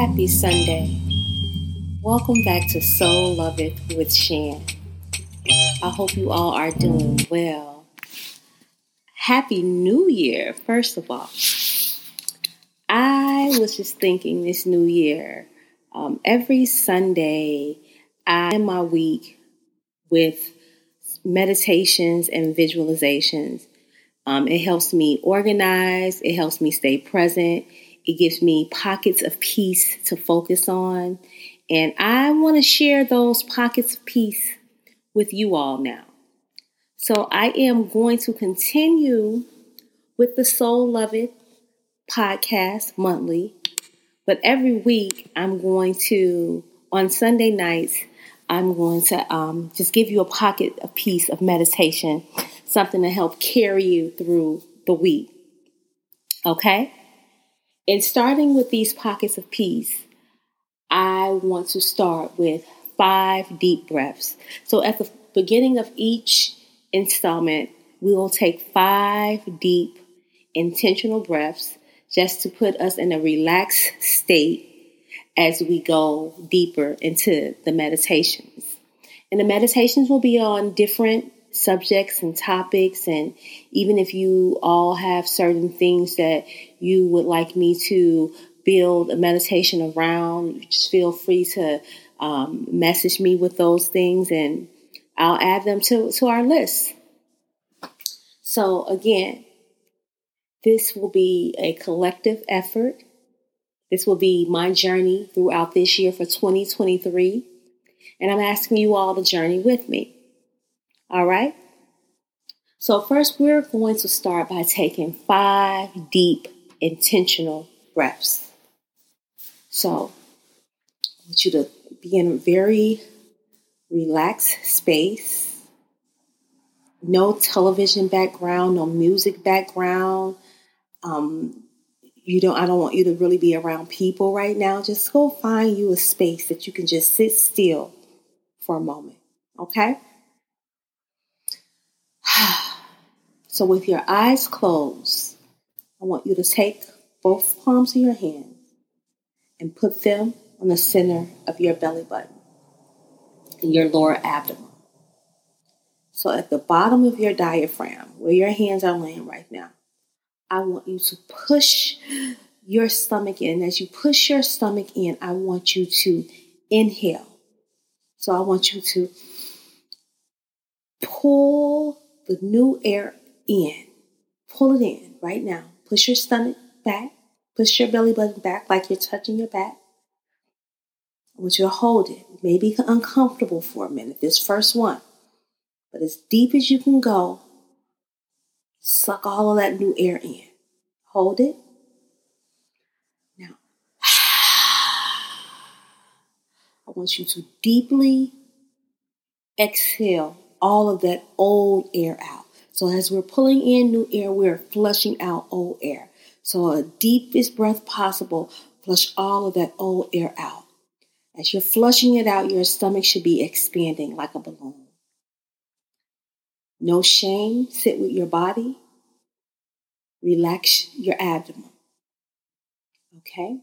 Happy Sunday. Welcome back to Soul Loveth with Shan. I hope you all are doing well. Happy New Year, first of all. I was just thinking this new year, um, every Sunday, I end my week with meditations and visualizations. Um, it helps me organize, it helps me stay present, it gives me pockets of peace to focus on. And I want to share those pockets of peace with you all now. So I am going to continue with the Soul Loveth podcast monthly, but every week I'm going to, on Sunday nights, I'm going to um, just give you a pocket of peace of meditation, something to help carry you through the week. Okay? And starting with these pockets of peace, I want to start with five deep breaths. So at the beginning of each installment, we will take five deep, intentional breaths just to put us in a relaxed state as we go deeper into the meditations. And the meditations will be on different subjects and topics. And even if you all have certain things that you would like me to build a meditation around, just feel free to um, message me with those things and I'll add them to, to our list. So, again, this will be a collective effort. This will be my journey throughout this year for 2023. And I'm asking you all to journey with me. All right? So, first, we're going to start by taking five deep, intentional breaths. So, I want you to be in a very relaxed space. No television background, no music background. Um, you don't. I don't want you to really be around people right now. Just go find you a space that you can just sit still for a moment. Okay. So, with your eyes closed, I want you to take both palms of your hands and put them on the center of your belly button and your lower abdomen. So, at the bottom of your diaphragm, where your hands are laying right now, I want you to push your stomach in. As you push your stomach in, I want you to inhale. So, I want you to pull the new air in. Pull it in right now. Push your stomach back. Push your belly button back like you're touching your back. I want you to hold it. it may be uncomfortable for a minute, this first one. But as deep as you can go, suck all of that new air in. Hold it. Now, I want you to deeply exhale all of that old air out. So as we're pulling in new air, we're flushing out old air. So a deepest breath possible, flush all of that old air out. As you're flushing it out, your stomach should be expanding like a balloon. No shame, sit with your body. Relax your abdomen. Okay?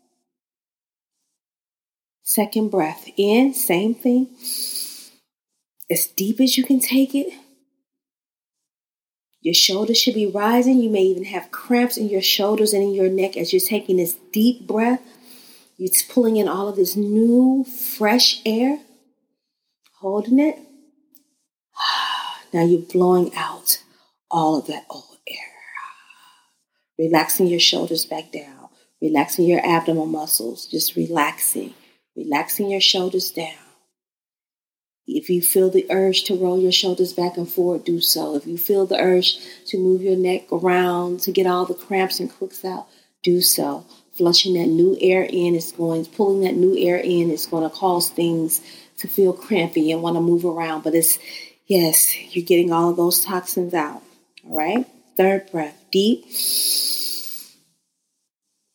Second breath in, same thing. As deep as you can take it. Your shoulders should be rising. You may even have cramps in your shoulders and in your neck as you're taking this deep breath. You're pulling in all of this new, fresh air, holding it. Now you're blowing out all of that old air. Relaxing your shoulders back down, relaxing your abdominal muscles, just relaxing, relaxing your shoulders down. If you feel the urge to roll your shoulders back and forward, do so. If you feel the urge to move your neck around to get all the cramps and crooks out, do so. Flushing that new air in is going, pulling that new air in is going to cause things to feel crampy and want to move around. But it's, yes, you're getting all of those toxins out. All right. Third breath, deep.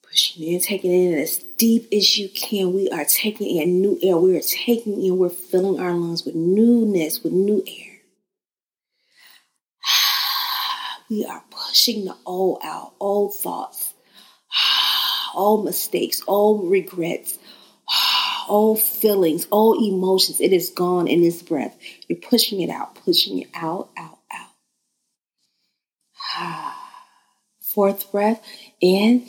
Pushing in, taking in as deep as you can. We are taking in new air. We are taking in, we're filling our lungs with newness, with new air. We are pushing the old out, old thoughts, all mistakes, all regrets, all feelings, all emotions. It is gone in this breath. You're pushing it out, pushing it out, out, out. Fourth breath in.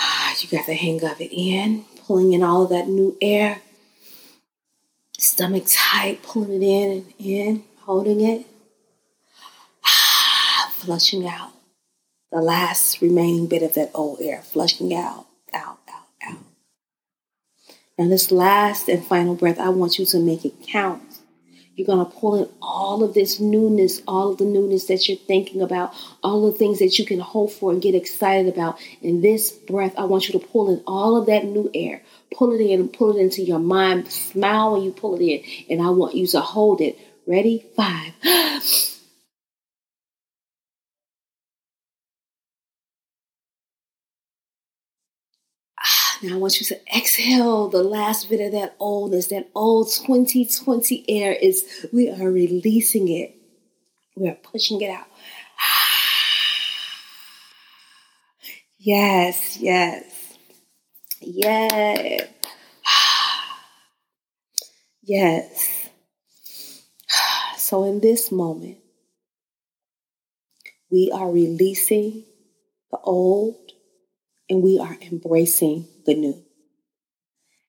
Ah, you got the hang of it in, pulling in all of that new air. Stomach tight, pulling it in and in, holding it. Ah, flushing out the last remaining bit of that old air, flushing out, out, out, out. Now, this last and final breath, I want you to make it count. You're going to pull in all of this newness, all of the newness that you're thinking about, all the things that you can hope for and get excited about. In this breath, I want you to pull in all of that new air. Pull it in pull it into your mind. Smile when you pull it in. And I want you to hold it. Ready? Five. Now I want you to exhale the last bit of that oldness, that old 2020 air is we are releasing it. We are pushing it out. Yes, yes. Yes. Yes. So in this moment, we are releasing the old and we are embracing the new.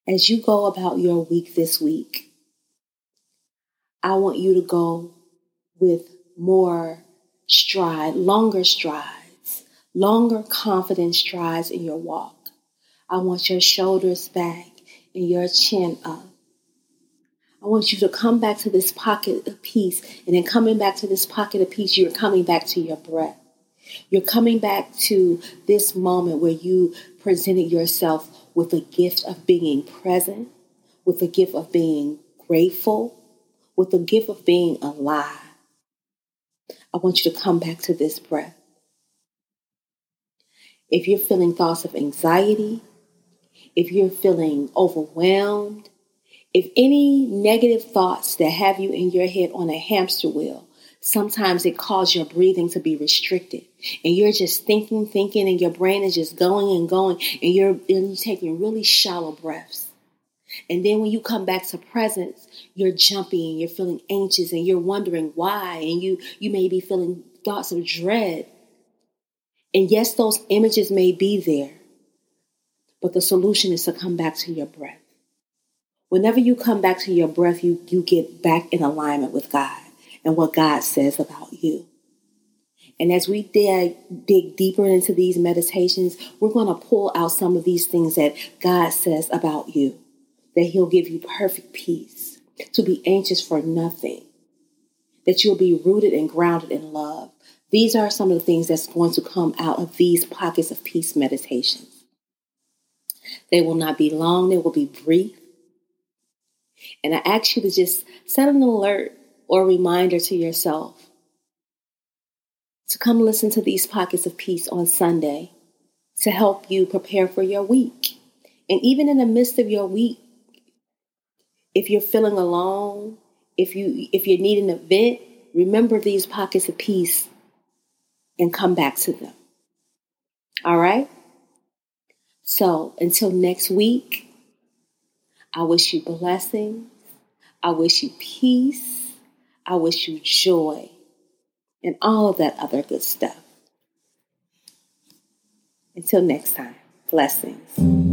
As you go about your week this week, I want you to go with more stride, longer strides, longer confident strides in your walk. I want your shoulders back and your chin up. I want you to come back to this pocket of peace. And in coming back to this pocket of peace, you're coming back to your breath. You're coming back to this moment where you presented yourself with a gift of being present, with a gift of being grateful, with a gift of being alive. I want you to come back to this breath. If you're feeling thoughts of anxiety, if you're feeling overwhelmed, if any negative thoughts that have you in your head on a hamster wheel, sometimes it causes your breathing to be restricted. And you're just thinking thinking and your brain is just going and going and you're, and you're taking really shallow breaths. And then when you come back to presence you're jumpy and you're feeling anxious and you're wondering why. And you you may be feeling thoughts of dread. And yes those images may be there but the solution is to come back to your breath. Whenever you come back to your breath you you get back in alignment with god and what God says about you. And as we dig, dig deeper into these meditations, we're going to pull out some of these things that God says about you. That He'll give you perfect peace, to be anxious for nothing, that you'll be rooted and grounded in love. These are some of the things that's going to come out of these pockets of peace meditations. They will not be long, they will be brief. And I ask you to just set an alert or reminder to yourself to come listen to these pockets of peace on Sunday to help you prepare for your week. And even in the midst of your week, if you're feeling alone, if you if you need an event, remember these pockets of peace and come back to them. All right? So, until next week, I wish you blessings. I wish you peace. I wish you joy and all of that other good stuff. Until next time, blessings.